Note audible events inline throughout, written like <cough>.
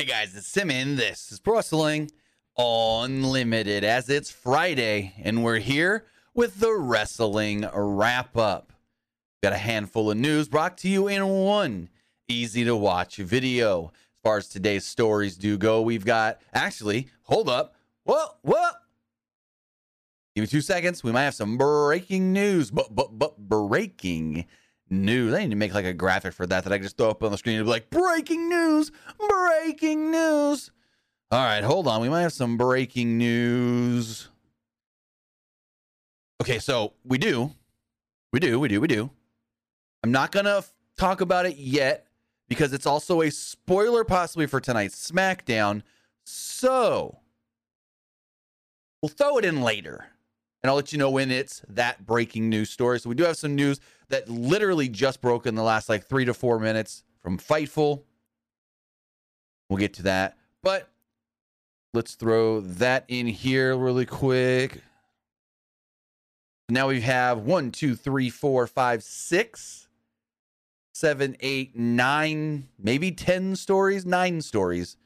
Hey guys, it's Simon. This is Wrestling Unlimited as it's Friday, and we're here with the wrestling wrap up. Got a handful of news brought to you in one easy to watch video. As far as today's stories do go, we've got actually, hold up. What? What? Give me two seconds. We might have some breaking news. But, but, but breaking news. I need to make like a graphic for that that I can just throw up on the screen and be like, breaking news, breaking news. All right, hold on. We might have some breaking news. Okay, so we do. We do, we do, we do. I'm not going to f- talk about it yet because it's also a spoiler possibly for tonight's SmackDown. So we'll throw it in later and I'll let you know when it's that breaking news story. So we do have some news that literally just broke in the last like three to four minutes from Fightful. We'll get to that. But let's throw that in here really quick. Now we have one, two, three, four, five, six, seven, eight, nine, maybe 10 stories, nine stories.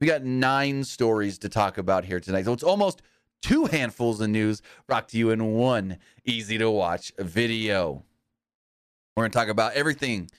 We got nine stories to talk about here tonight. So it's almost two handfuls of news brought to you in one easy to watch video. We're going to talk about everything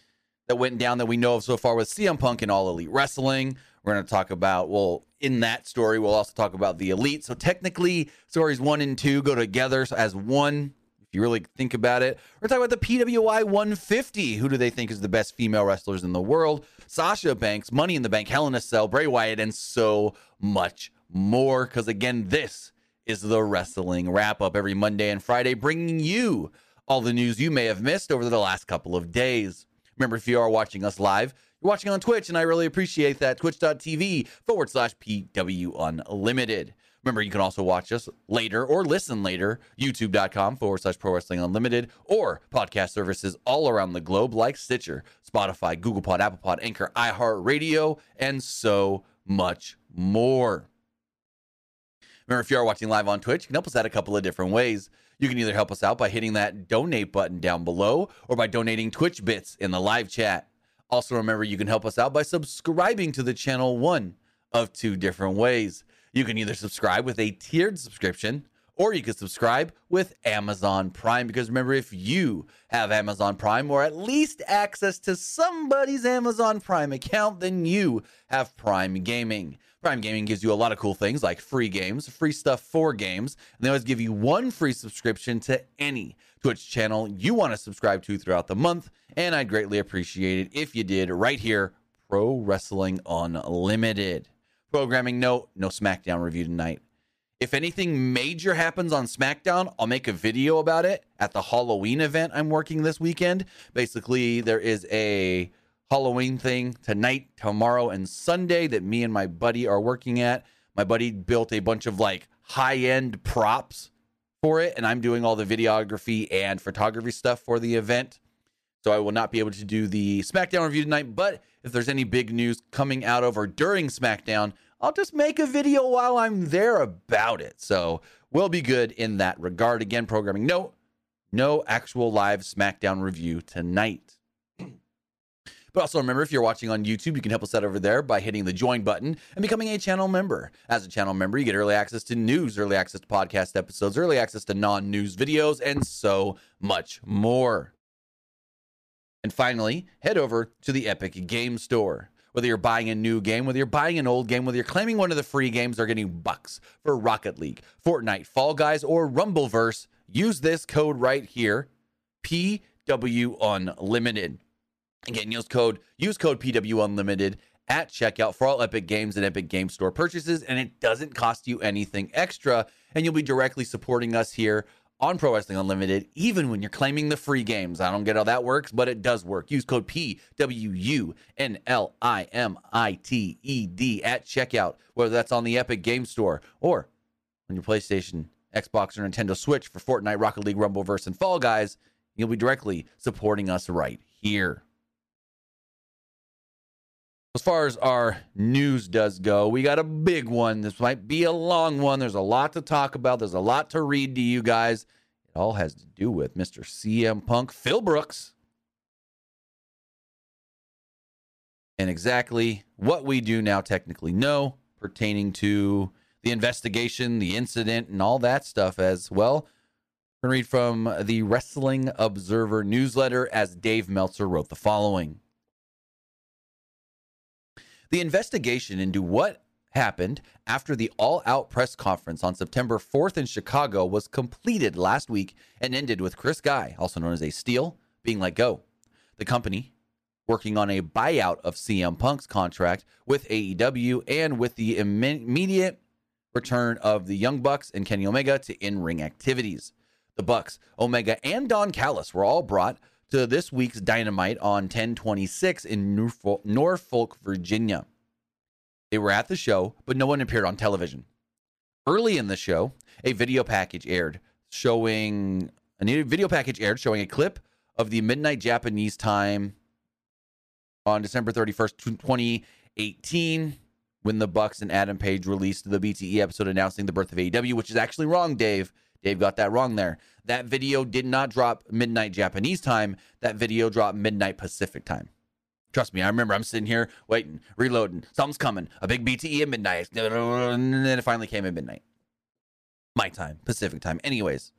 that went down that we know of so far with CM Punk and All Elite Wrestling. We're going to talk about, well, in that story, we'll also talk about the Elite. So technically, stories one and two go together as one. If you really think about it, we're talking about the PWI 150. Who do they think is the best female wrestlers in the world? Sasha Banks, Money in the Bank, Hell in a Cell, Bray Wyatt, and so much more. Because again, this is the wrestling wrap up every Monday and Friday, bringing you all the news you may have missed over the last couple of days. Remember, if you are watching us live, you're watching on Twitch, and I really appreciate that. Twitch.tv forward slash PW Unlimited. Remember, you can also watch us later or listen later, youtube.com forward slash pro wrestling unlimited, or podcast services all around the globe like Stitcher, Spotify, Google Pod, Apple Pod, Anchor, iHeartRadio, and so much more. Remember, if you are watching live on Twitch, you can help us out a couple of different ways. You can either help us out by hitting that donate button down below or by donating Twitch bits in the live chat. Also, remember, you can help us out by subscribing to the channel one of two different ways. You can either subscribe with a tiered subscription or you can subscribe with Amazon Prime. Because remember, if you have Amazon Prime or at least access to somebody's Amazon Prime account, then you have Prime Gaming. Prime Gaming gives you a lot of cool things like free games, free stuff for games, and they always give you one free subscription to any Twitch channel you want to subscribe to throughout the month. And I'd greatly appreciate it if you did right here, Pro Wrestling Unlimited. Programming note no SmackDown review tonight. If anything major happens on SmackDown, I'll make a video about it at the Halloween event I'm working this weekend. Basically, there is a Halloween thing tonight, tomorrow, and Sunday that me and my buddy are working at. My buddy built a bunch of like high end props for it, and I'm doing all the videography and photography stuff for the event. So I will not be able to do the SmackDown review tonight. But if there's any big news coming out of or during SmackDown, I'll just make a video while I'm there about it. So we'll be good in that regard. Again, programming no, no actual live SmackDown review tonight. <clears throat> But also remember, if you're watching on YouTube, you can help us out over there by hitting the join button and becoming a channel member. As a channel member, you get early access to news, early access to podcast episodes, early access to non news videos, and so much more. And finally, head over to the Epic Game Store. Whether you're buying a new game, whether you're buying an old game, whether you're claiming one of the free games, they're getting bucks for Rocket League, Fortnite, Fall Guys, or Rumbleverse. Use this code right here, PW Unlimited. Again, use code use code PW Unlimited at checkout for all Epic Games and Epic Game Store purchases, and it doesn't cost you anything extra, and you'll be directly supporting us here on Pro Wrestling Unlimited, even when you're claiming the free games. I don't get how that works, but it does work. Use code PWUNLIMITED at checkout, whether that's on the Epic Game Store or on your PlayStation, Xbox, or Nintendo Switch for Fortnite, Rocket League, Rumble, Rumbleverse, and Fall Guys. You'll be directly supporting us right here. As far as our news does go, we got a big one. This might be a long one. There's a lot to talk about. There's a lot to read to you guys. It all has to do with Mr. CM Punk, Phil Brooks. and exactly what we do now technically know pertaining to the investigation, the incident, and all that stuff as well. We're going to read from the Wrestling Observer newsletter as Dave Meltzer wrote the following. The investigation into what happened after the all out press conference on September 4th in Chicago was completed last week and ended with Chris Guy, also known as Ace Steel, being let go. The company, working on a buyout of CM Punk's contract with AEW and with the immediate return of the Young Bucks and Kenny Omega to in ring activities. The Bucks, Omega, and Don Callis were all brought to this week's Dynamite on 1026 in Norfolk, Virginia. They were at the show, but no one appeared on television. Early in the show, a video package aired showing a video package aired showing a clip of the midnight Japanese time on December 31st, 2018, when the Bucks and Adam Page released the BTE episode announcing the birth of AEW, which is actually wrong, Dave. Dave got that wrong there. That video did not drop midnight Japanese time. That video dropped midnight Pacific time. Trust me, I remember I'm sitting here waiting, reloading. Something's coming. A big BTE at midnight. And then it finally came at midnight. My time, Pacific time. Anyways,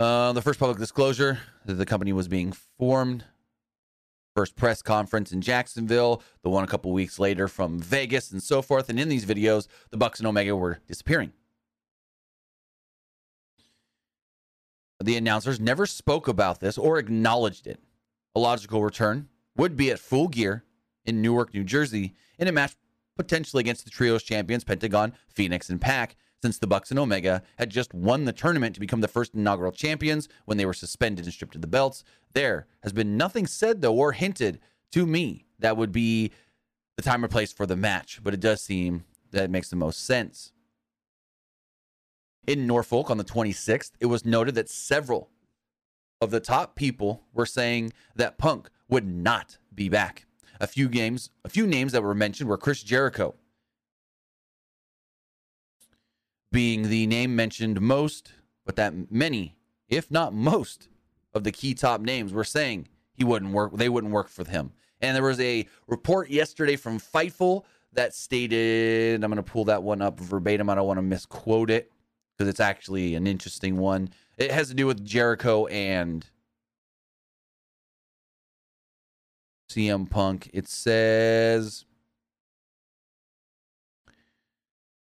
uh, the first public disclosure that the company was being formed. First press conference in Jacksonville, the one a couple weeks later from Vegas, and so forth. And in these videos, the Bucks and Omega were disappearing. The announcers never spoke about this or acknowledged it. A logical return would be at full gear in Newark, New Jersey, in a match potentially against the trios champions Pentagon, Fenix, and Pac, since the Bucks and Omega had just won the tournament to become the first inaugural champions when they were suspended and stripped of the belts. There has been nothing said though or hinted to me that would be the time or place for the match, but it does seem that it makes the most sense. In Norfolk on the 26th, it was noted that several of the top people were saying that Punk would not be back. A few games, a few names that were mentioned were Chris Jericho, being the name mentioned most, but that many, if not most, of the key top names were saying he wouldn't work. They wouldn't work for him. And there was a report yesterday from Fightful that stated, I'm going to pull that one up verbatim. I don't want to misquote it because it's actually an interesting one. It has to do with Jericho and CM Punk. It says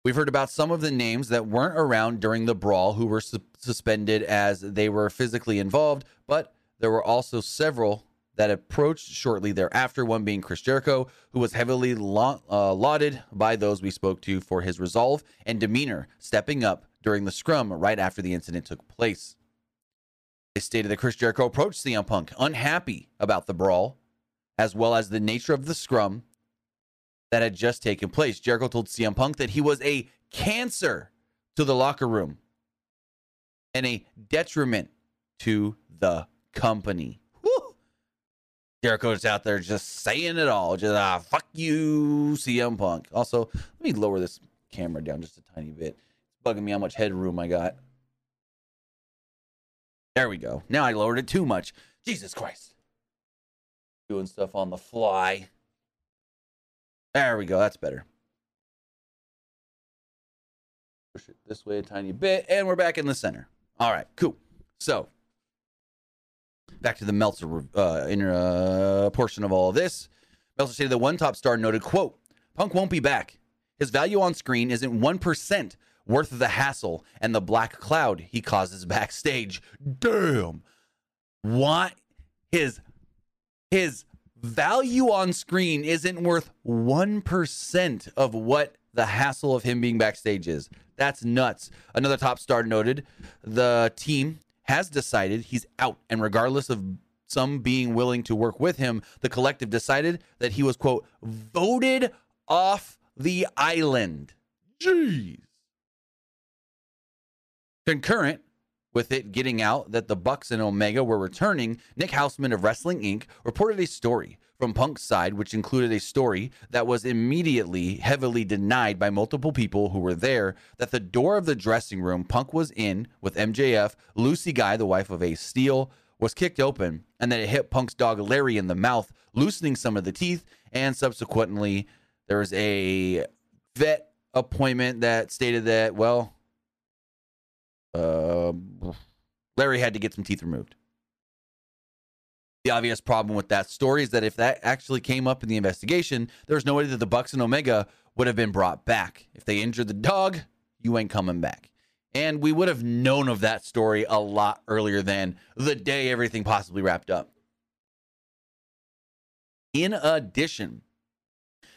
We've heard about some of the names that weren't around during the brawl who were su- suspended as they were physically involved, but there were also several that approached shortly thereafter, one being Chris Jericho, who was heavily la- uh, lauded by those we spoke to for his resolve and demeanor, stepping up during the scrum right after the incident took place. They stated that Chris Jericho approached CM Punk unhappy about the brawl, as well as the nature of the scrum that had just taken place. Jericho told CM Punk that he was a cancer to the locker room and a detriment to the company. Jericho's out there just saying it all. Just ah, fuck you, CM Punk. Also, let me lower this camera down just a tiny bit bugging me how much headroom I got. There we go. Now I lowered it too much. Jesus Christ. Doing stuff on the fly. There we go. That's better. Push it this way a tiny bit, and we're back in the center. All right, cool. So, back to the Meltzer uh, inner uh, portion of all of this. Meltzer stated that one top star noted, "quote Punk won't be back. His value on screen isn't one percent worth the hassle and the black cloud he causes backstage. Damn. What his his value on screen isn't worth 1% of what the hassle of him being backstage is. That's nuts. Another top star noted the team has decided he's out, and regardless of some being willing to work with him, the collective decided that he was, quote, voted off the island. Jeez. Concurrent with it getting out that the Bucks and Omega were returning, Nick Hausman of Wrestling Inc. reported a story from Punk's side, which included a story that was immediately heavily denied by multiple people who were there that the door of the dressing room Punk was in with MJF, Lucy Guy, the wife of Ace Steel, was kicked open and that it hit Punk's dog Larry in the mouth, loosening some of the teeth. And subsequently, there was a vet appointment that stated that, well, uh, Larry had to get some teeth removed. The obvious problem with that story is that if that actually came up in the investigation, there's no way that the Bucks and Omega would have been brought back. If they injured the dog, you ain't coming back. And we would have known of that story a lot earlier than the day everything possibly wrapped up. In addition,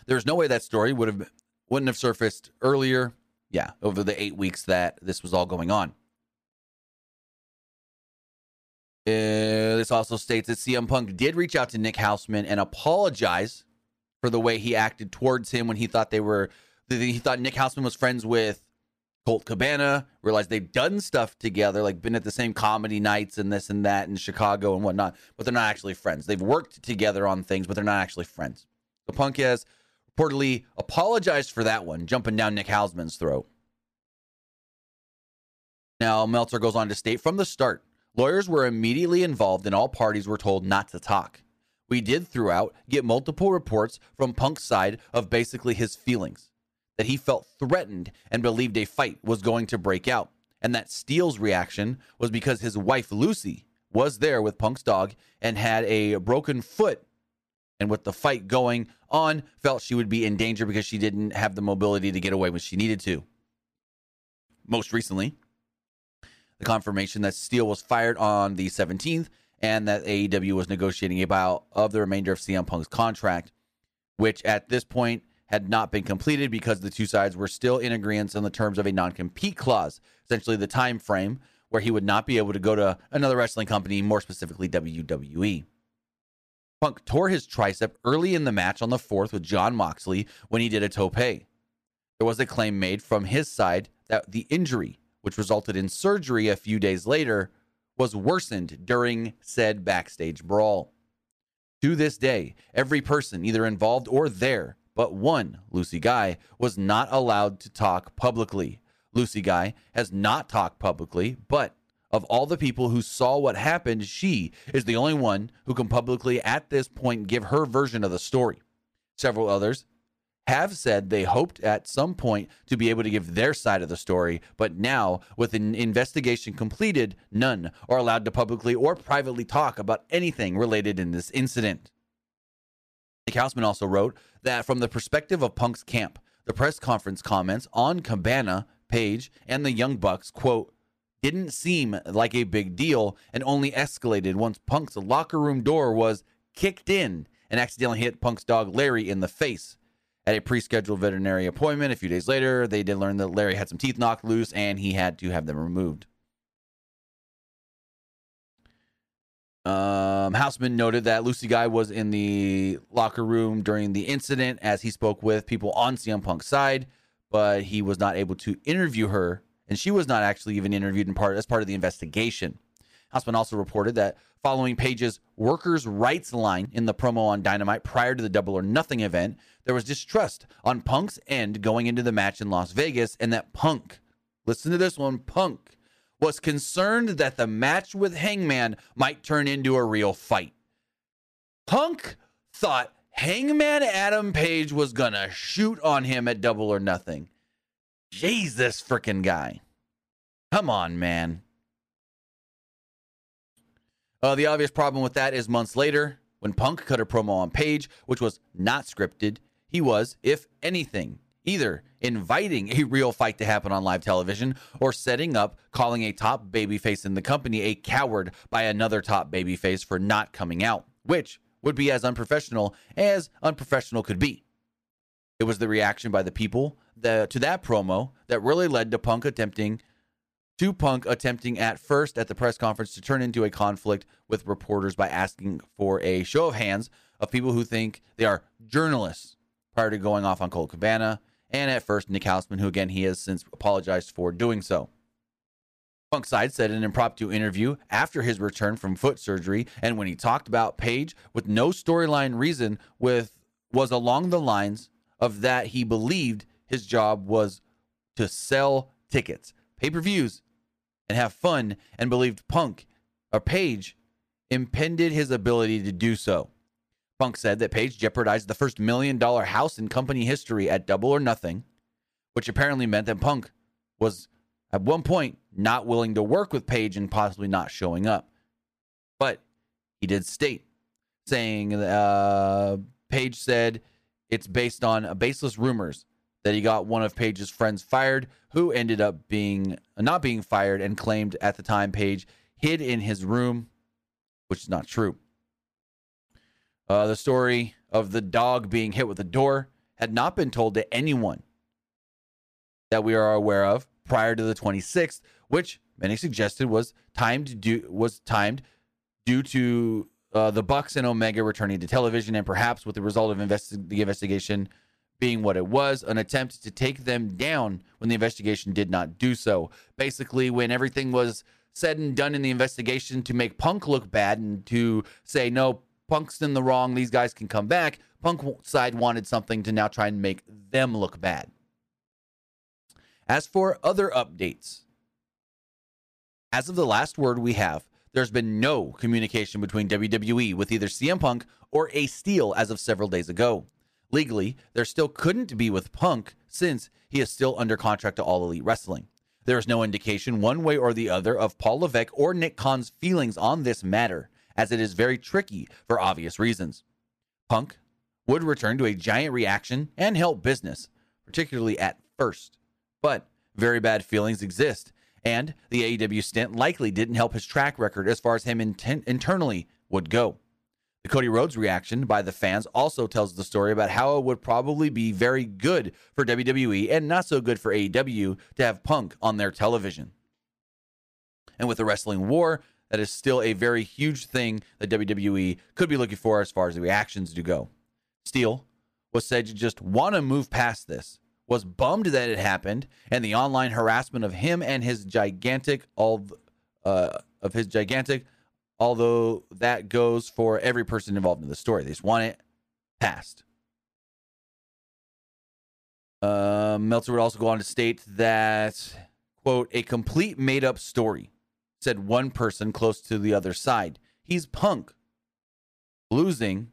there's no way that story would have wouldn't have surfaced earlier. Yeah, over the eight weeks that this was all going on. Uh, this also states that CM Punk did reach out to Nick Hausman and apologize for the way he acted towards him when he thought they were he thought Nick Hausman was friends with Colt Cabana, realized they've done stuff together, like been at the same comedy nights and this and that in Chicago and whatnot, but they're not actually friends. They've worked together on things, but they're not actually friends. The Punk has reportedly apologized for that one, jumping down Nick Hausman's throat. Now, Meltzer goes on to state from the start, Lawyers were immediately involved and all parties were told not to talk. We did throughout get multiple reports from Punk's side of basically his feelings that he felt threatened and believed a fight was going to break out. And that Steel's reaction was because his wife Lucy was there with Punk's dog and had a broken foot. And with the fight going on, felt she would be in danger because she didn't have the mobility to get away when she needed to. Most recently, the confirmation that Steel was fired on the 17th and that AEW was negotiating a buyout of the remainder of CM Punk's contract, which at this point had not been completed because the two sides were still in agreement on the terms of a non-compete clause, essentially the time frame where he would not be able to go to another wrestling company, more specifically WWE. Punk tore his tricep early in the match on the 4th with Jon Moxley when he did a tope. There was a claim made from his side that the injury which resulted in surgery a few days later, was worsened during said backstage brawl. To this day, every person either involved or there but one, Lucy Guy, was not allowed to talk publicly. Lucy Guy has not talked publicly, but of all the people who saw what happened, she is the only one who can publicly at this point give her version of the story. Several others have said they hoped at some point to be able to give their side of the story, but now, with an investigation completed, none are allowed to publicly or privately talk about anything related in this incident. Nick also wrote that from the perspective of Punk's camp, the press conference comments on Cabana, Page, and the Young Bucks, quote, didn't seem like a big deal and only escalated once Punk's locker room door was kicked in and accidentally hit Punk's dog Larry in the face. At a pre scheduled veterinary appointment a few days later, they did learn that Larry had some teeth knocked loose and he had to have them removed. Um, Hausman noted that Lucy Guy was in the locker room during the incident as he spoke with people on CM Punk's side, but he was not able to interview her, and she was not actually even interviewed in part as part of the investigation. Hausman also reported that following Page's workers' rights line in the promo on Dynamite prior to the Double or Nothing event, there was distrust on Punk's end going into the match in Las Vegas, and that Punk, listen to this one, Punk was concerned that the match with Hangman might turn into a real fight. Punk thought Hangman Adam Page was gonna shoot on him at Double or Nothing. Jesus freaking guy. Come on, man. Uh, the obvious problem with that is months later, when Punk cut a promo on Page, which was not scripted, he was, if anything, either inviting a real fight to happen on live television or setting up calling a top babyface in the company a coward by another top babyface for not coming out, which would be as unprofessional as unprofessional could be. It was the reaction by the people the, to that promo that really led to Punk attempting to Punk attempting at first at the press conference to turn into a conflict with reporters by asking for a show of hands of people who think they are journalists prior to going off on Colt Cabana, and at first Nick Hausman, who again he has since apologized for doing so. Punk's side said in an impromptu interview after his return from foot surgery, and when he talked about Page with no storyline reason, with was along the lines of that he believed his job was to sell tickets, pay per views, and have fun and believed Punk or Page impeded his ability to do so. Punk said that Page jeopardized the first million dollar house in company history at Double or Nothing, which apparently meant that Punk was at one point not willing to work with Page and possibly not showing up. But he did state, saying uh, Page said it's based on baseless rumors that he got one of Page's friends fired, who ended up being not being fired and claimed at the time Page hid in his room, which is not true. Uh, the story of the dog being hit with a door had not been told to anyone that we are aware of prior to the 26th, which many suggested was timed due was timed due to uh, the Bucks and Omega returning to television, and perhaps with the result of investi- the investigation being what it was, an attempt to take them down when the investigation did not do so. Basically, when everything was said and done in the investigation to make Punk look bad and to say no, Punk's in the wrong. These guys can come back. Punk side wanted something to now try and make them look bad. As for other updates, as of the last word we have, there's been no communication between WWE with either CM Punk or Ace Steel as of several days ago. Legally, there still couldn't be with Punk since he is still under contract to All Elite Wrestling. There is no indication one way or the other of Paul Levesque or Nick Khan's feelings on this matter as it is very tricky for obvious reasons. Punk would return to a giant reaction and help business, particularly at first. But very bad feelings exist, and the AEW stint likely didn't help his track record as far as him inten- internally would go. The Cody Rhodes reaction by the fans also tells the story about how it would probably be very good for WWE and not so good for AEW to have Punk on their television. And with the wrestling war, that is still a very huge thing that WWE could be looking for as far as the reactions do go. Steel was said to just want to move past this, was bummed that it happened, and the online harassment of him and his gigantic, all uh, of his gigantic, although that goes for every person involved in the story. They just want it passed. Uh, Meltzer would also go on to state that, quote, a complete made up story said one person close to the other side. He's punk, losing,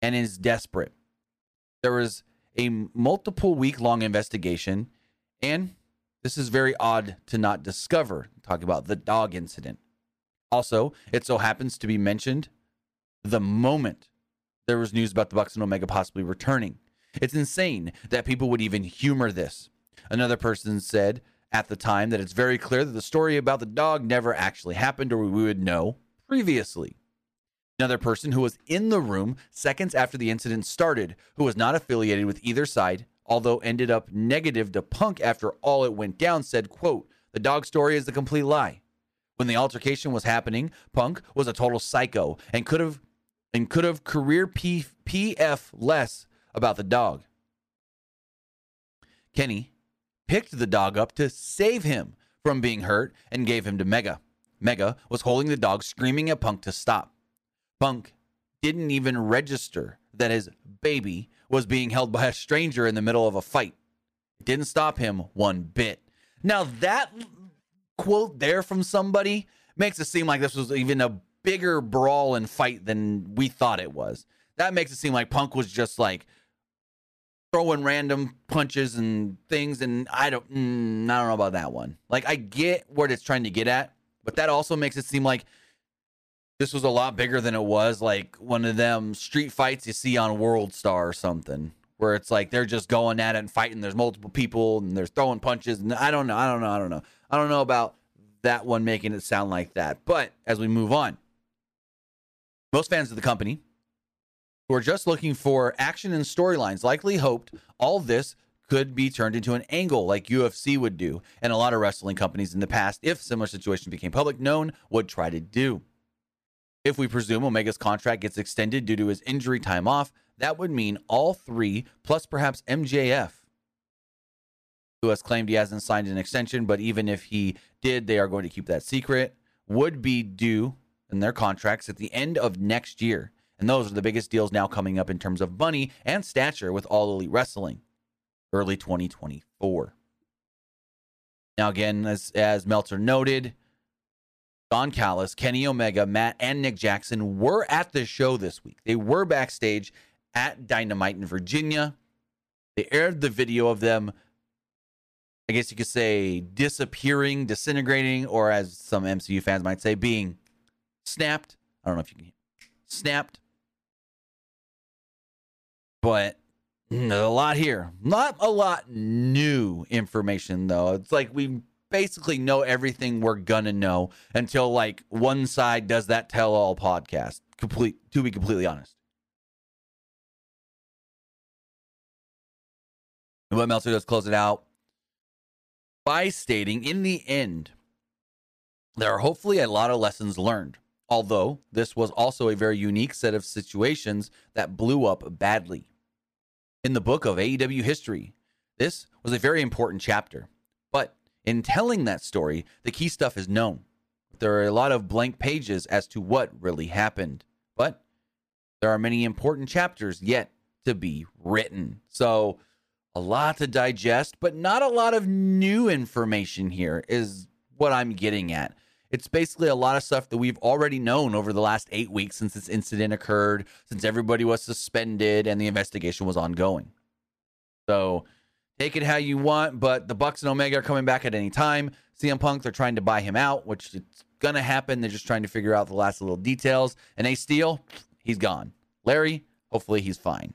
and is desperate. There was a multiple week long investigation, and this is very odd to not discover. Talk about the dog incident. Also, it so happens to be mentioned the moment there was news about the Bucks and Omega possibly returning. It's insane that people would even humor this. Another person said at the time that it's very clear that the story about the dog never actually happened or we would know previously. Another person who was in the room seconds after the incident started, who was not affiliated with either side, although ended up negative to Punk after all it went down, said, quote, the dog story is a complete lie. When the altercation was happening, Punk was a total psycho and could have and could have career P- PF less about the dog. Kenny picked the dog up to save him from being hurt and gave him to Megha. Megha was holding the dog, screaming at Punk to stop. Punk didn't even register that his baby was being held by a stranger in the middle of a fight. It didn't stop him one bit. Now, that quote there from somebody makes it seem like this was even a bigger brawl and fight than we thought it was. That makes it seem like Punk was just like throwing random punches and things, and I don't, mm, I don't know about that one. Like I get what it's trying to get at, but that also makes it seem like this was a lot bigger than it was. Like one of them street fights you see on World Star or something, where it's like they're just going at it and fighting. There's multiple people and they're throwing punches, and I don't know, I don't know, I don't know, I don't know about that one making it sound like that. But as we move on, most fans of the company who are just looking for action and storylines likely hoped all this could be turned into an angle like UFC would do, and a lot of wrestling companies in the past, if similar situations became public known, would try to do. If we presume Omega's contract gets extended due to his injury time off, that would mean all three, plus perhaps MJF, who has claimed he hasn't signed an extension, but even if he did, they are going to keep that secret, would be due in their contracts at the end of next year. And those are the biggest deals now coming up in terms of money and stature with All Elite Wrestling, early 2024. Now, again, as, as Meltzer noted, Don Callis, Kenny Omega, Matt, and Nick Jackson were at the show this week. They were backstage at Dynamite in Virginia. They aired the video of them, I guess you could say, disappearing, disintegrating, or as some MCU fans might say, being snapped. I don't know if you can snapped. But a lot here. Not a lot new information though. It's like we basically know everything we're gonna know until like one side does that tell all podcast. Complete to be completely honest. What Meltzer does close it out by stating in the end, there are hopefully a lot of lessons learned. Although this was also a very unique set of situations that blew up badly. In the book of AEW history, this was a very important chapter. But in telling that story, the key stuff is known. There are a lot of blank pages as to what really happened. But there are many important chapters yet to be written. So, a lot to digest, but not a lot of new information here, is what I'm getting at. It's basically a lot of stuff that we've already known over the last eight weeks since this incident occurred, since everybody was suspended and the investigation was ongoing. So take it how you want, but the Bucks and Omega are coming back at any time. CM Punk, they're trying to buy him out, which it's gonna happen. They're just trying to figure out the last little details. And Ace Steel, he's gone. Larry, hopefully he's fine.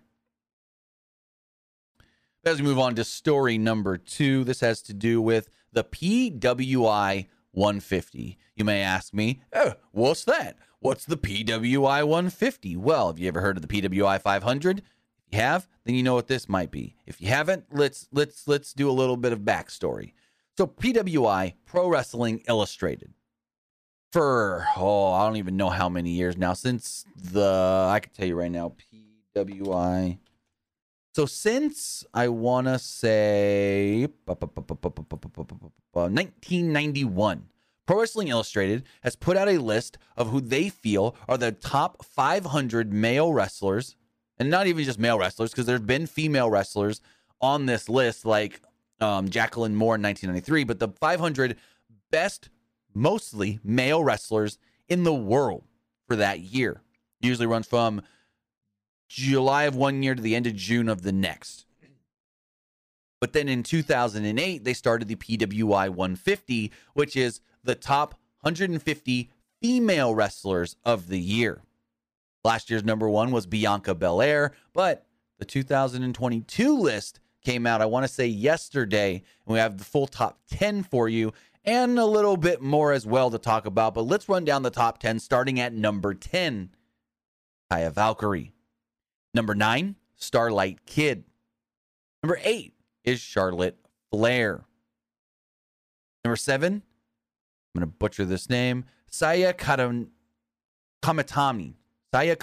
As we move on to story number two, this has to do with the PWI 150. You may ask me, oh, what's that? What's the PWI 150? Well, have you ever heard of the PWI 500? If you have, then you know what this might be. If you haven't, let's let's let's do a little bit of backstory. So PWI Pro Wrestling Illustrated for oh I don't even know how many years now since the I can tell you right now PWI. So since I want to say 1991, Pro Wrestling Illustrated has put out a list of who they feel are the top 500 male wrestlers, and not even just male wrestlers, because there's been female wrestlers on this list, like um, Jacqueline Moore in 1993, but the 500 best, mostly male wrestlers in the world for that year. Usually runs from July of one year to the end of June of the next. But then in 2008, they started the PWI 150, which is the top 150 female wrestlers of the year. Last year's number one was Bianca Belair, but the 2022 list came out, I want to say yesterday, and we have the full top 10 for you and a little bit more as well to talk about. But let's run down the top 10, starting at number 10, Taya Valkyrie. Number nine, Starlight Kid. Number eight is Charlotte Flair. Number seven, I'm going to butcher this name, Saya Kamatani. Saya,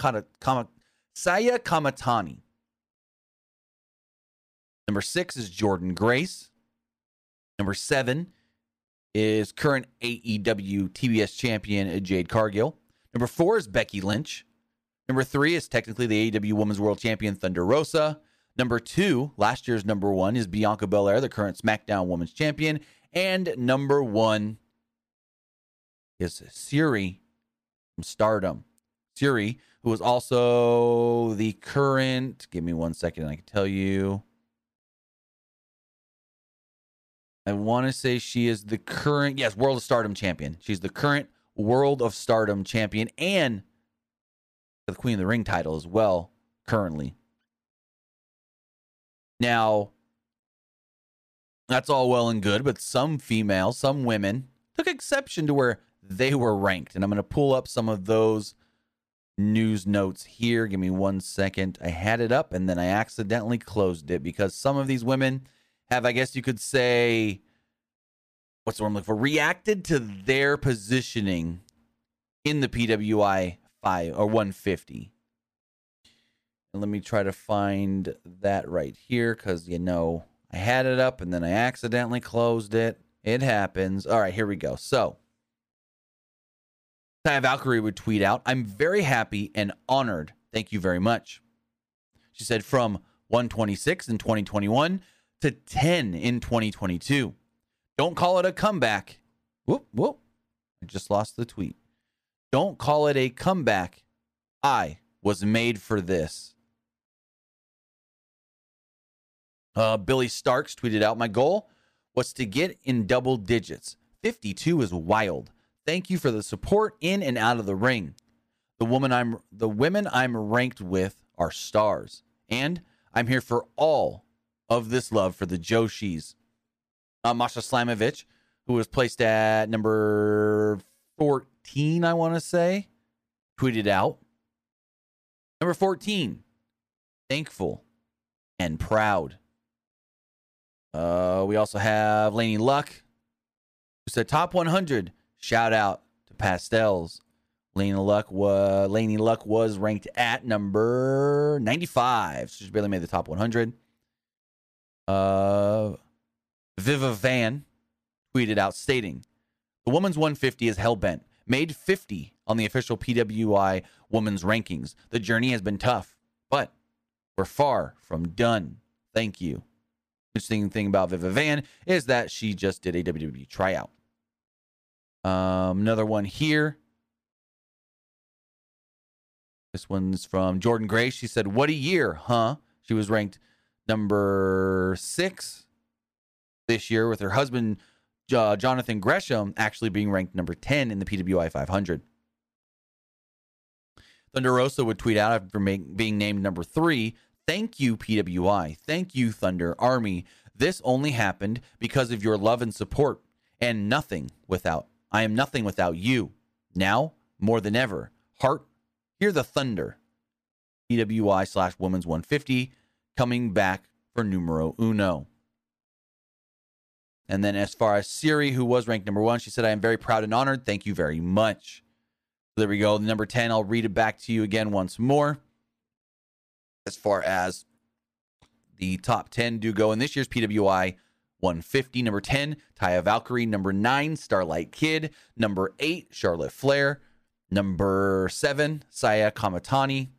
Saya Kamatani. Number six is Jordynne Grace. Number seven is current AEW TBS champion Jade Cargill. Number four is Becky Lynch. Number three is technically the AEW Women's World Champion Thunder Rosa. Number two, last year's number one, is Bianca Belair, the current SmackDown Women's Champion. And number one is Syuri from Stardom. Syuri, who is also the current, give me one second, I can tell you. I want to say she is the current, yes, World of Stardom champion. She's the current World of Stardom champion and the Queen of the Ring title as well, currently. Now, that's all well and good, but some females, some women took exception to where they were ranked. And I'm going to pull up some of those news notes here. Give me one second. I had it up and then I accidentally closed it because some of these women have, I guess you could say, what's the word I'm looking for? Reacted to their positioning in the PWI or 150. And let me try to find that right here because you know I had it up and then I accidentally closed it. It happens. All right, here we go. So Taya Valkyrie would tweet out, I'm very happy and honored. Thank you very much. She said from 126 in 2021 to 10 in 2022. Don't call it a comeback. Whoop, whoop. I just lost the tweet. Don't call it a comeback. I was made for this. Uh, Billie Starkz tweeted out My goal was to get in double digits. 52 is wild. Thank you for the support in and out of the ring. The woman I'm the women I'm ranked with are stars. And I'm here for all of this love for the Joshis. Uh, Masha Slamovich, who was placed at number 14, I want to say, tweeted out. Number 14, thankful and proud. Uh, we also have Laney Luck, who said top 100. Shout out to Pastels. Laney Luck was Laney Luck was ranked at number 95. So she barely made the top 100. Uh, Viva Van tweeted out stating, "The woman's 150 is hell bent. Made 50 on the official PWI women's rankings. The journey has been tough, but we're far from done. Thank you." Interesting thing about Viva Van is that she just did a WWE tryout. Um, another one here. This one's from Jordynne Gray. She said, What a year, huh? She was ranked number six this year with her husband, uh, Jonathan Gresham, actually being ranked number 10 in the PWI 500. Thunder Rosa would tweet out after make, being named number three Thank you, PWI. Thank you, Thunder Army. This only happened because of your love and support, and nothing without. I am nothing without you. Now, more than ever, heart, hear the thunder. PWI slash women's 150 coming back for numero uno. And then, as far as Syuri, who was ranked number one, she said, I am very proud and honored. Thank you very much. There we go. Number 10, I'll read it back to you again once more as far as the top 10 do go in this year's PWI 150. Number 10, Taya Valkyrie. Number 9, Starlight Kid. Number 8, Charlotte Flair. Number 7, Saya Kamatani.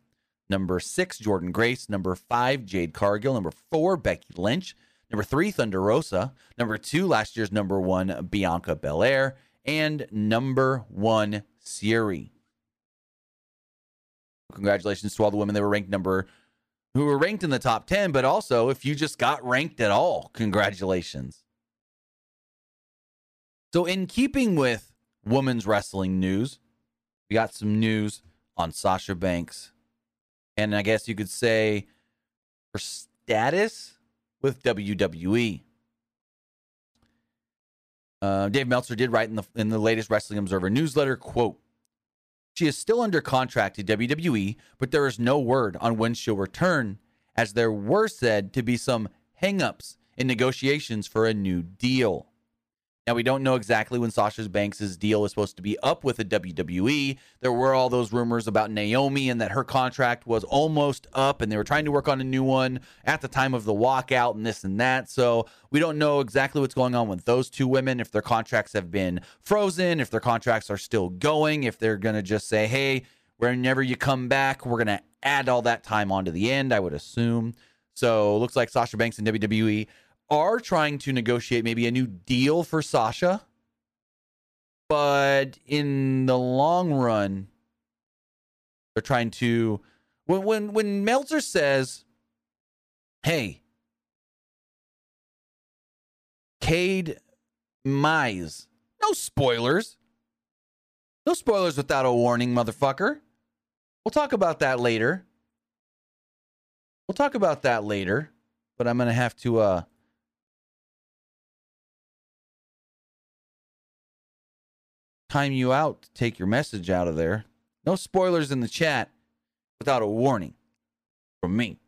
Number 6, Jordynne Grace. Number 5, Jade Cargill. Number 4, Becky Lynch. Number 3, Thunder Rosa. Number 2, last year's number 1, Bianca Belair. And number 1, Syuri. Congratulations to all the women that were ranked number who were ranked in the top 10, but also if you just got ranked at all, congratulations. So, in keeping with women's wrestling news, we got some news on Sasha Banks. And I guess you could say her status with WWE. Uh, Dave Meltzer did write in the in the latest Wrestling Observer newsletter, quote, she is still under contract to WWE, but there is no word on when she'll return, as there were said to be some hangups in negotiations for a new deal. Now, we don't know exactly when Sasha Banks' deal is supposed to be up with the WWE. There were all those rumors about Naomi and that her contract was almost up and they were trying to work on a new one at the time of the walkout and this and that. So we don't know exactly what's going on with those two women, if their contracts have been frozen, if their contracts are still going, if they're going to just say, hey, whenever you come back, we're going to add all that time onto the end, I would assume. So looks like Sasha Banks and WWE are trying to negotiate maybe a new deal for Sasha. But in the long run, they're trying to when when when Meltzer says, "Hey, Cade Mize, no spoilers, no spoilers without a warning, motherfucker." We'll talk about that later. We'll talk about that later, but I'm gonna have to uh time you out to take your message out of there. No spoilers in the chat without a warning from me.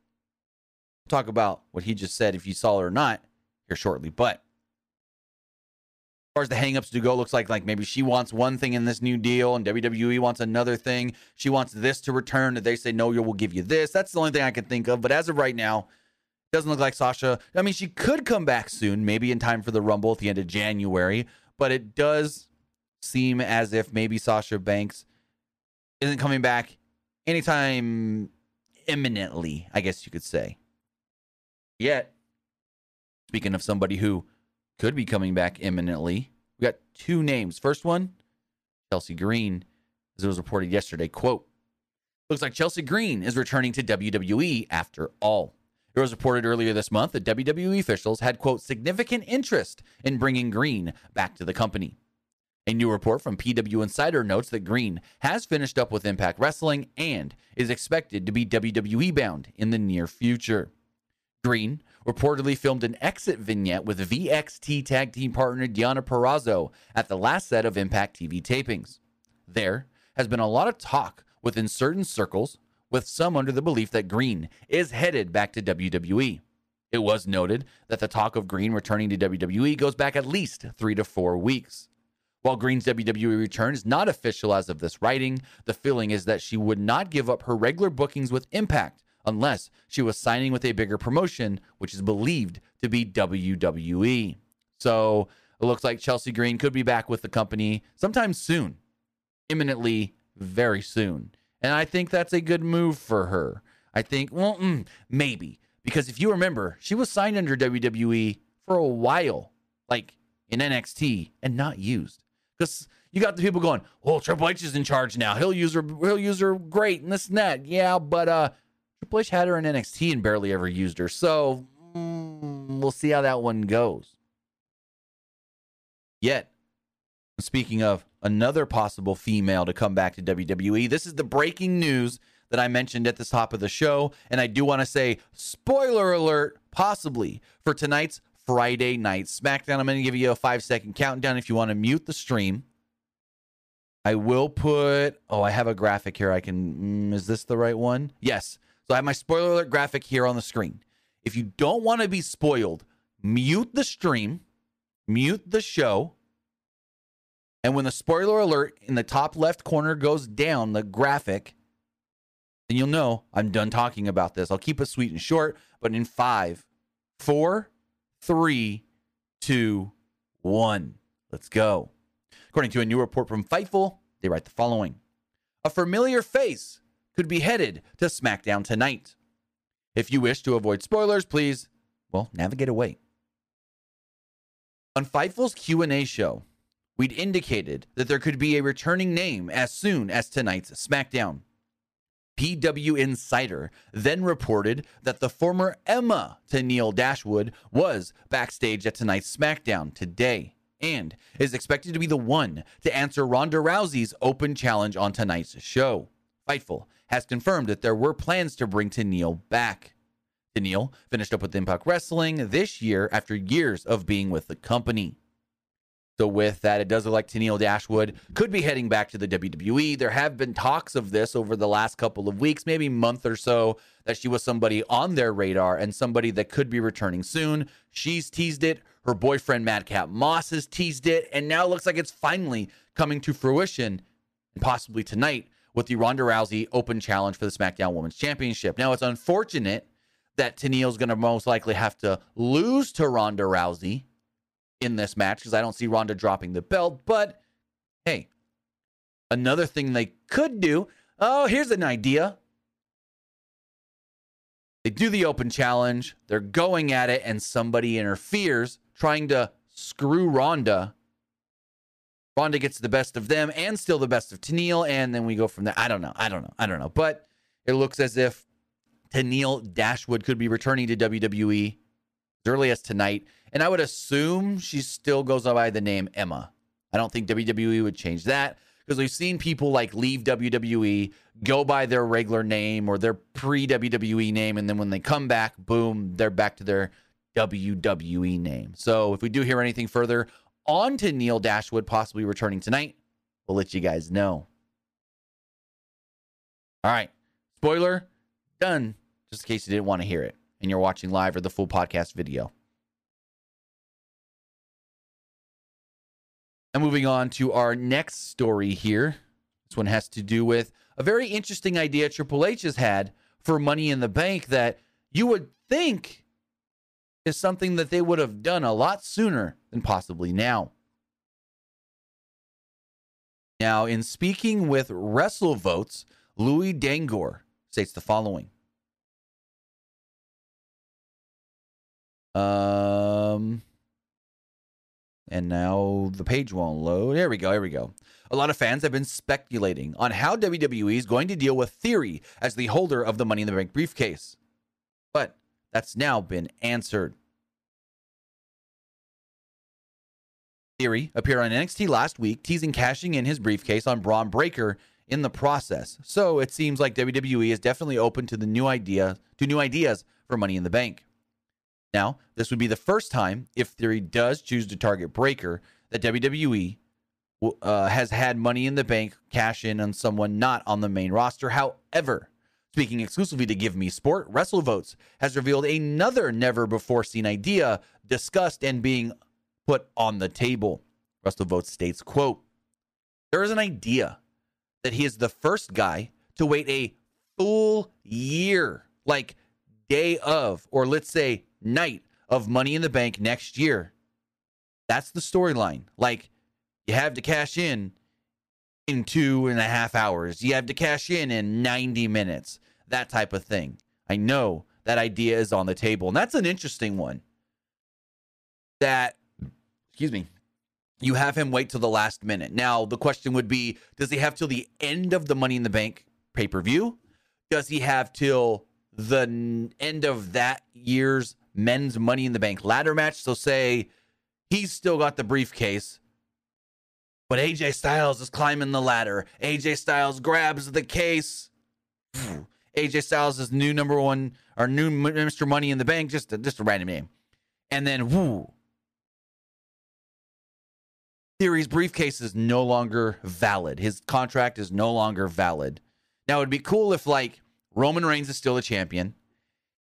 We'll talk about what he just said if you saw it or not here shortly. But as far as the hangups do go, looks like like maybe she wants one thing in this new deal and WWE wants another thing. She wants this to return, and they say no, will give you this. That's the only thing I can think of. But as of right now, doesn't look like Sasha. I mean, she could come back soon, maybe in time for the Rumble at the end of January. But it does seem as if maybe Sasha Banks isn't coming back anytime imminently, I guess you could say. Yet, speaking of somebody who could be coming back imminently, we got two names. First one, Chelsea Green, as it was reported yesterday. Quote, looks like Chelsea Green is returning to WWE after all. It was reported earlier this month that WWE officials had, quote, significant interest in bringing Green back to the company. A new report from PW Insider notes that Green has finished up with Impact Wrestling and is expected to be WWE bound in the near future. Green reportedly filmed an exit vignette with VXT tag team partner Deonna Purrazzo at the last set of Impact TV tapings. There has been a lot of talk within certain circles, with some under the belief that Green is headed back to WWE. It was noted that the talk of Green returning to WWE goes back at least three to four weeks. While Green's WWE return is not official as of this writing, the feeling is that she would not give up her regular bookings with Impact unless she was signing with a bigger promotion, which is believed to be WWE. So it looks like Chelsea Green could be back with the company sometime soon, imminently, very soon. And I think that's a good move for her. I think, well, mm, maybe. Because if you remember, she was signed under WWE for a while, like in NXT, and not used because you got the people going, "Well, Triple H is in charge now. He'll use her. He'll use her great and this and that." Yeah, but uh, Triple H had her in NXT and barely ever used her. So mm, we'll see how that one goes. Yet, speaking of another possible female to come back to WWE, this is the breaking news that I mentioned at the top of the show, and I do want to say, spoiler alert, possibly for tonight's Friday night SmackDown. I'm going to give you a five second countdown if you want to mute the stream. I will put, oh, I have a graphic here. I can, mm, is this the right one? Yes. So I have my spoiler alert graphic here on the screen. If you don't want to be spoiled, mute the stream, mute the show. And when the spoiler alert in the top left corner goes down, the graphic, then you'll know I'm done talking about this. I'll keep it sweet and short, but in five, four, three, two, one. Let's go. According to a new report from Fightful, they write the following A familiar face could be headed to SmackDown tonight. If you wish to avoid spoilers, please, well, navigate away. On Fightful's Q&A show, we'd indicated that there could be a returning name as soon as tonight's SmackDown. PW Insider then reported that the former Emma Tenille Dashwood was backstage at tonight's SmackDown today and is expected to be the one to answer Ronda Rousey's open challenge on tonight's show. Fightful has confirmed that there were plans to bring Tenille back. Tenille finished up with Impact Wrestling this year after years of being with the company. So with that, it does look like Tenille Dashwood could be heading back to the WWE. There have been talks of this over the last couple of weeks, maybe month or so, that she was somebody on their radar and somebody that could be returning soon. She's teased it. Her boyfriend Madcap Moss has teased it, and now it looks like it's finally coming to fruition, and possibly tonight with the Ronda Rousey Open Challenge for the SmackDown Women's Championship. Now it's unfortunate that Tenille's going to most likely have to lose to Ronda Rousey in this match because I don't see Ronda dropping the belt. But hey, another thing they could do. Oh, here's an idea. They do the open challenge. They're going at it, and somebody interferes, trying to screw Ronda. Ronda gets the best of them and still the best of Tenille, and then we go from there. I don't know. I don't know. I don't know. But it looks as if Tenille Dashwood could be returning to WWE as early as tonight. And I would assume she still goes by the name Emma. I don't think WWE would change that because we've seen people like leave WWE, go by their regular name or their pre WWE name, and then when they come back, boom, they're back to their WWE name. So if we do hear anything further on Tenille Dashwood possibly returning tonight, we'll let you guys know. All right. Spoiler done, just in case you didn't want to hear it and you're watching live or the full podcast video. And moving on to our next story here. This one has to do with a very interesting idea Triple H has had for Money in the Bank that you would think is something that they would have done a lot sooner than possibly now. Now, in speaking with WrestleVotes, Louis Dangoor states the following Um, And now the page won't load. There we go. Here we go. A lot of fans have been speculating on how WWE is going to deal with Theory as the holder of the Money in the Bank briefcase. But that's now been answered. Theory appeared on NXT last week, teasing cashing in his briefcase on Bron Breakker in the process. So it seems like WWE is definitely open to the new idea to new ideas for Money in the Bank. Now, this would be the first time if Theory does choose to target Breakker, that WWE uh, has had Money in the Bank cash in on someone not on the main roster. However, speaking exclusively to Give Me Sport, WrestleVotes has revealed another never before seen idea discussed and being put on the table. WrestleVotes states, quote, there is an idea that he is the first guy to wait a full year, like day of, or let's say night of Money in the Bank next year. That's the storyline. Like, you have to cash in in two and a half hours. You have to cash in in 90 minutes. That type of thing. I know that idea is on the table. And that's an interesting one. That, excuse me, you have him wait till the last minute. Now, the question would be does he have till the end of the Money in the Bank pay per view? Does he have till the end of that year's men's Money in the Bank ladder match? So, say he's still got the briefcase, but AJ Styles is climbing the ladder. AJ Styles grabs the case. <sighs> AJ Styles is new number one or new Mr. Money in the Bank, just a, just a random name. And then, woo, Theory's briefcase is no longer valid. His contract is no longer valid. Now, it'd be cool if, like, Roman Reigns is still the champion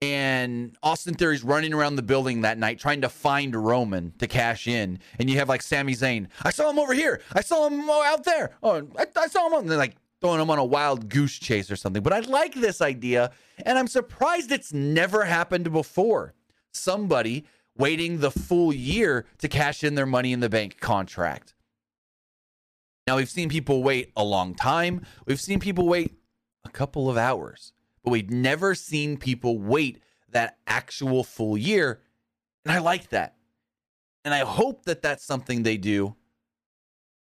and Austin Theory's running around the building that night trying to find Roman to cash in. And you have, like, Sami Zayn. I saw him over here. I saw him out there. Oh, I, I saw him on. They're like throwing him on a wild goose chase or something. But I like this idea. And I'm surprised it's never happened before. Somebody waiting the full year to cash in their money in the bank contract. Now, we've seen people wait a long time, we've seen people wait a couple of hours, but we've never seen people wait that actual full year. And I like that. And I hope that that's something they do.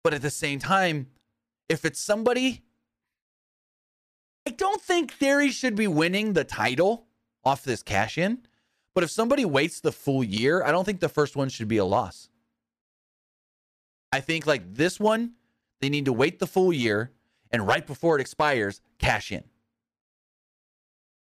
But at the same time, if it's somebody, I don't think Theory should be winning the title off this cash in. But if somebody waits the full year, I don't think the first one should be a loss. I think like this one, they need to wait the full year and right before it expires, cash in.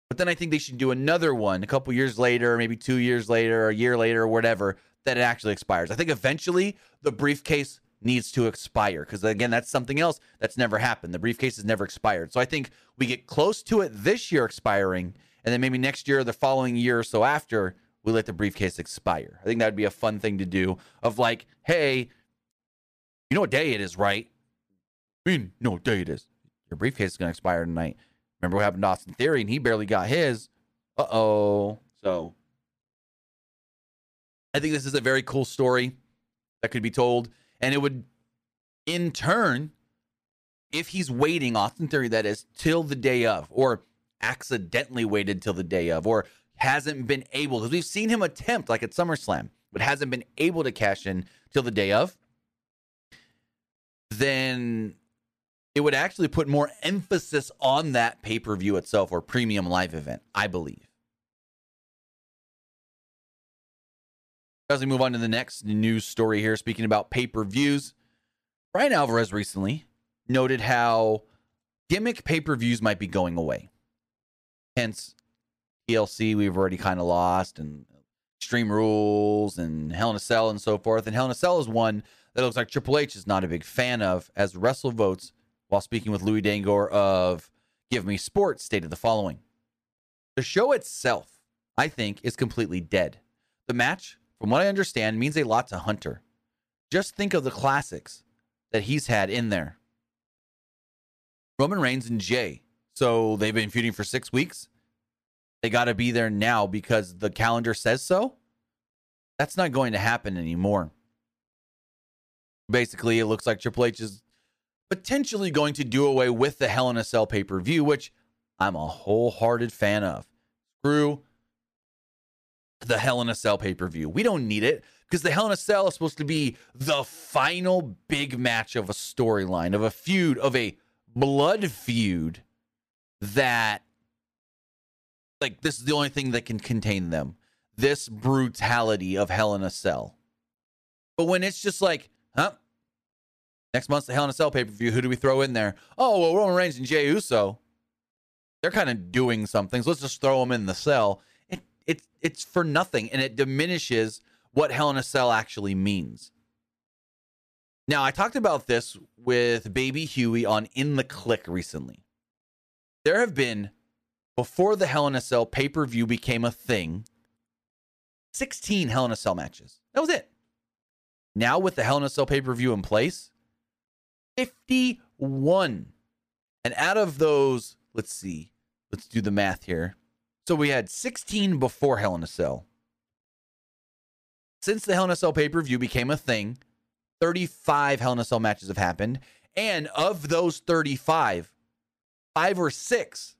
But then I think they should do another one a couple years later, maybe two years later, a year later, or whatever, that it actually expires. I think eventually the briefcase needs to expire because, again, that's something else that's never happened. The briefcase has never expired. So I think we get close to it this year expiring and then maybe next year or the following year or so after, we let the briefcase expire. I think that would be a fun thing to do. Of like, hey, you know what day it is, right? I mean, no day it is. Your briefcase is going to expire tonight. Remember what happened to Austin Theory, and he barely got his. Uh oh. So, I think this is a very cool story that could be told, and it would, in turn, if he's waiting, Austin Theory, that is, till the day of, or accidentally waited till the day of or hasn't been able because we've seen him attempt like at SummerSlam, but hasn't been able to cash in till the day of, then it would actually put more emphasis on that pay per view itself or premium live event, I believe. As we move on to the next news story here, speaking about pay per views, Bryan Alvarez recently noted how gimmick pay per views might be going away. Hence, TLC we've already kind of lost, and Extreme Rules and Hell in a Cell and so forth. And Hell in a Cell is one that looks like Triple H is not a big fan of, as WrestleVotes, while speaking with Louis Dangoor of Give Me Sports, stated the following The show itself, I think, is completely dead. The match, from what I understand, means a lot to Hunter. Just think of the classics that he's had in there Roman Reigns and Jey so they've been feuding for six weeks. They got to be there now because the calendar says so. That's not going to happen anymore. Basically, it looks like Triple H is potentially going to do away with the Hell in a Cell pay per view, which I'm a wholehearted fan of. Screw the Hell in a Cell pay per view. We don't need it because the Hell in a Cell is supposed to be the final big match of a storyline, of a feud, of a blood feud that, like, this is the only thing that can contain them. This brutality of Hell in a Cell. But when it's just like, huh? Next month's the Hell in a Cell pay per view. Who do we throw in there? Oh, well, Roman Reigns and Jey Uso. They're kind of doing something. So let's just throw them in the cell. It, it, it's for nothing and it diminishes what Hell in a Cell actually means. Now, I talked about this with Baby Huey on In the Click recently. There have been, before the Hell in a Cell pay per view became a thing, 16 Hell in a Cell matches. That was it. Now, with the Hell in a Cell pay per view in place, 51. And out of those, let's see, let's do the math here. So we had 16 before Hell in a Cell. Since the Hell in a Cell pay per view became a thing, 35 Hell in a Cell matches have happened. And of those 35, five or six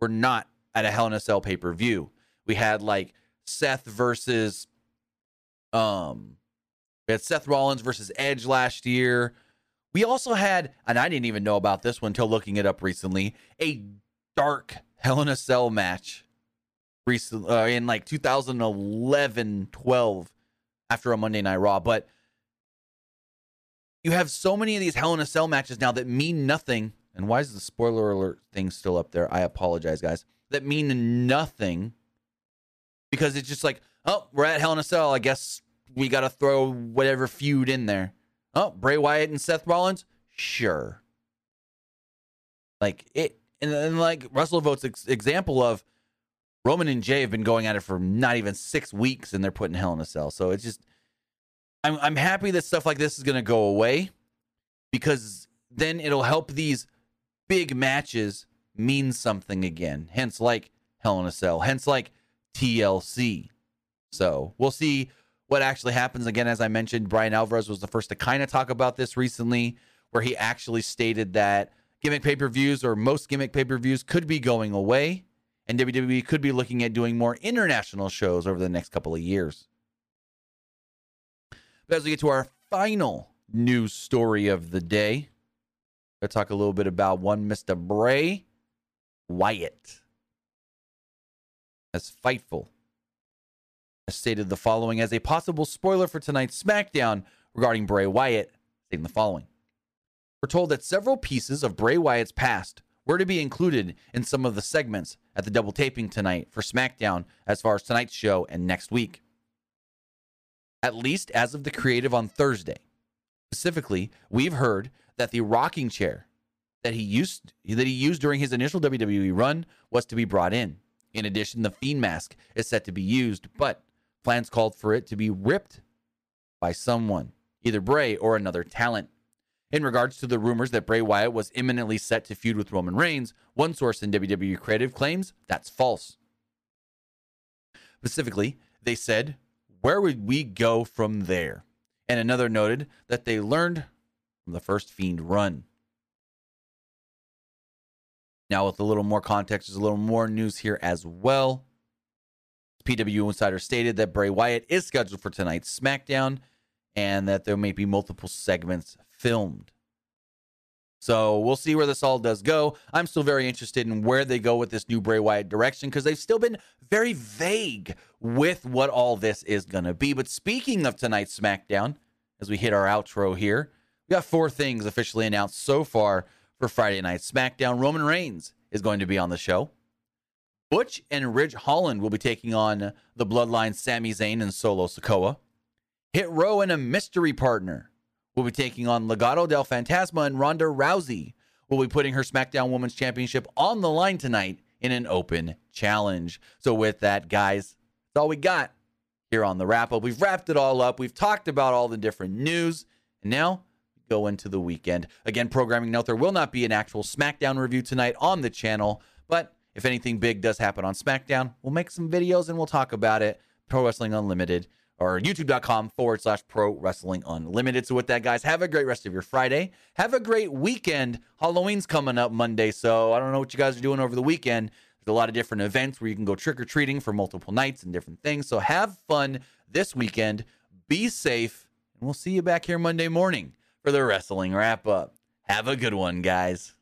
were not at a Hell in a Cell pay per view. We had like Seth versus, um, we had Seth Rollins versus Edge last year. We also had, and I didn't even know about this one until looking it up recently, a dark Hell in a Cell match recently uh, in like 2011, 12 after a Monday Night Raw. But you have so many of these Hell in a Cell matches now that mean nothing. And why is the spoiler alert thing still up there? I apologize, guys. That mean nothing because it's just like, oh, we're at Hell in a Cell. I guess we got to throw whatever feud in there. Oh, Bray Wyatt and Seth Rollins? Sure. Like it, and, and like WrestleVotes ex- example of Roman and Jey have been going at it for not even six weeks, and they're putting Hell in a Cell. So it's just, I'm I'm happy that stuff like this is going to go away because then it'll help these big matches mean something again. Hence, like Hell in a Cell. Hence, like TLC. So we'll see what actually happens. Again, as I mentioned, Bryan Alvarez was the first to kind of talk about this recently, where he actually stated that gimmick pay per views or most gimmick pay per views could be going away, and WWE could be looking at doing more international shows over the next couple of years. But as we get to our final news story of the day, Let's talk a little bit about one Mr. Bray Wyatt. As Fightful stated the following as a possible spoiler for tonight's SmackDown regarding Bray Wyatt, stating the following. We're told that several pieces of Bray Wyatt's past were to be included in some of the segments at the double taping tonight for SmackDown as far as tonight's show and next week. At least as of the creative on Thursday. Specifically, we've heard that the rocking chair that he used that he used during his initial WWE run was to be brought in. In addition, the Fiend mask is set to be used, but plans called for it to be ripped by someone, either Bray or another talent. In regards to the rumors that Bray Wyatt was imminently set to feud with Roman Reigns, one source in WWE Creative claims that's false. Specifically, they said, Where would we go from there? And another noted that they learned from the first Fiend run. Now, with a little more context, there's a little more news here as well. PW Insider stated that Bray Wyatt is scheduled for tonight's SmackDown and that there may be multiple segments filmed. So we'll see where this all does go. I'm still very interested in where they go with this new Bray Wyatt direction because they've still been very vague with what all this is going to be. But speaking of tonight's SmackDown, as we hit our outro here, we got four things officially announced so far for Friday Night SmackDown. Roman Reigns is going to be on the show. Butch and Ridge Holland will be taking on the Bloodline Sami Zayn and Solo Sikoa. Hit Row and a mystery partner will be taking on Legado del Fantasma and Ronda Rousey will be putting her SmackDown Women's Championship on the line tonight in an open challenge. So with that, guys, that's all we got here on the wrap up. We've wrapped it all up. We've talked about all the different news. And now go into the weekend. Again, programming note there will not be an actual SmackDown review tonight on the channel, but if anything big does happen on SmackDown, we'll make some videos and we'll talk about it. Pro Wrestling Unlimited or youtube.com forward slash pro wrestling unlimited. So, with that, guys, have a great rest of your Friday. Have a great weekend. Halloween's coming up Monday. So, I don't know what you guys are doing over the weekend. There's a lot of different events where you can go trick or treating for multiple nights and different things. So, have fun this weekend Be safe, and we'll see you back here Monday morning for the wrestling wrap up. Have a good one, guys.